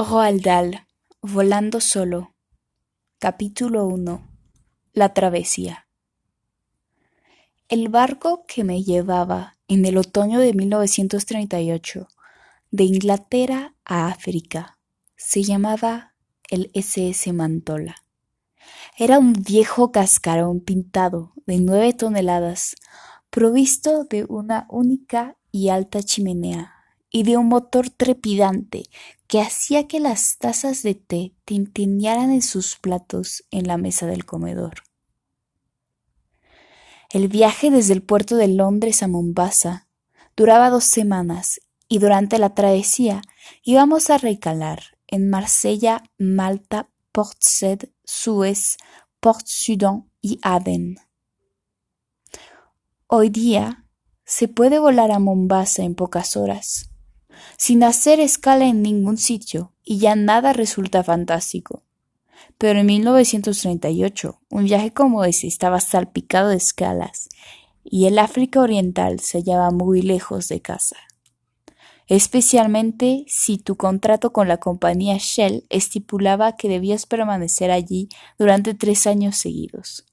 Roald Volando solo. Capítulo 1. La travesía. El barco que me llevaba en el otoño de 1938 de Inglaterra a África se llamaba el SS Mantola. Era un viejo cascarón pintado de nueve toneladas, provisto de una única y alta chimenea y de un motor trepidante que hacía que las tazas de té tintinearan en sus platos en la mesa del comedor. El viaje desde el puerto de Londres a Mombasa duraba dos semanas y durante la travesía íbamos a recalar en Marsella, Malta, Port Said, Suez, Port Sudan y Aden. Hoy día se puede volar a Mombasa en pocas horas sin hacer escala en ningún sitio, y ya nada resulta fantástico. Pero en 1938, un viaje como ese estaba salpicado de escalas, y el África Oriental se hallaba muy lejos de casa. Especialmente si tu contrato con la compañía Shell estipulaba que debías permanecer allí durante tres años seguidos.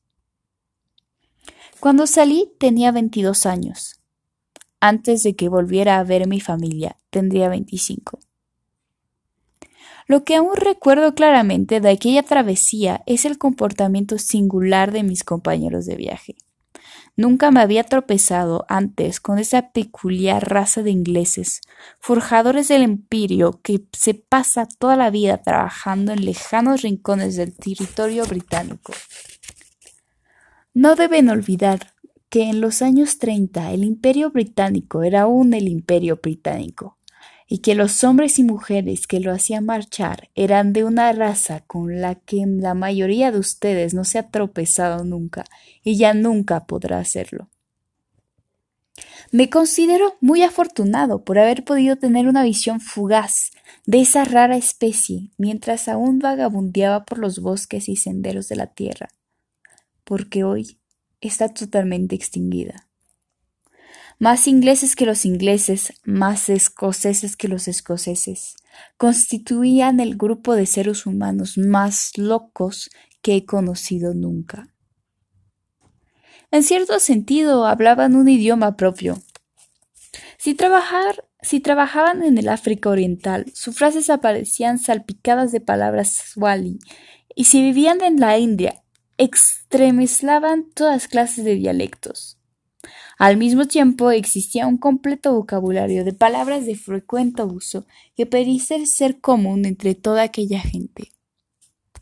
Cuando salí tenía 22 años, antes de que volviera a ver mi familia, tendría 25. Lo que aún recuerdo claramente de aquella travesía es el comportamiento singular de mis compañeros de viaje. Nunca me había tropezado antes con esa peculiar raza de ingleses, forjadores del empirio que se pasa toda la vida trabajando en lejanos rincones del territorio británico. No deben olvidar que en los años 30 el imperio británico era aún el imperio británico, y que los hombres y mujeres que lo hacían marchar eran de una raza con la que la mayoría de ustedes no se ha tropezado nunca y ya nunca podrá hacerlo. Me considero muy afortunado por haber podido tener una visión fugaz de esa rara especie mientras aún vagabundeaba por los bosques y senderos de la tierra, porque hoy está totalmente extinguida. Más ingleses que los ingleses, más escoceses que los escoceses, constituían el grupo de seres humanos más locos que he conocido nunca. En cierto sentido, hablaban un idioma propio. Si, trabajar, si trabajaban en el África Oriental, sus frases aparecían salpicadas de palabras swali, y si vivían en la India, extremezlaban todas clases de dialectos. Al mismo tiempo existía un completo vocabulario de palabras de frecuente uso que parecía ser común entre toda aquella gente.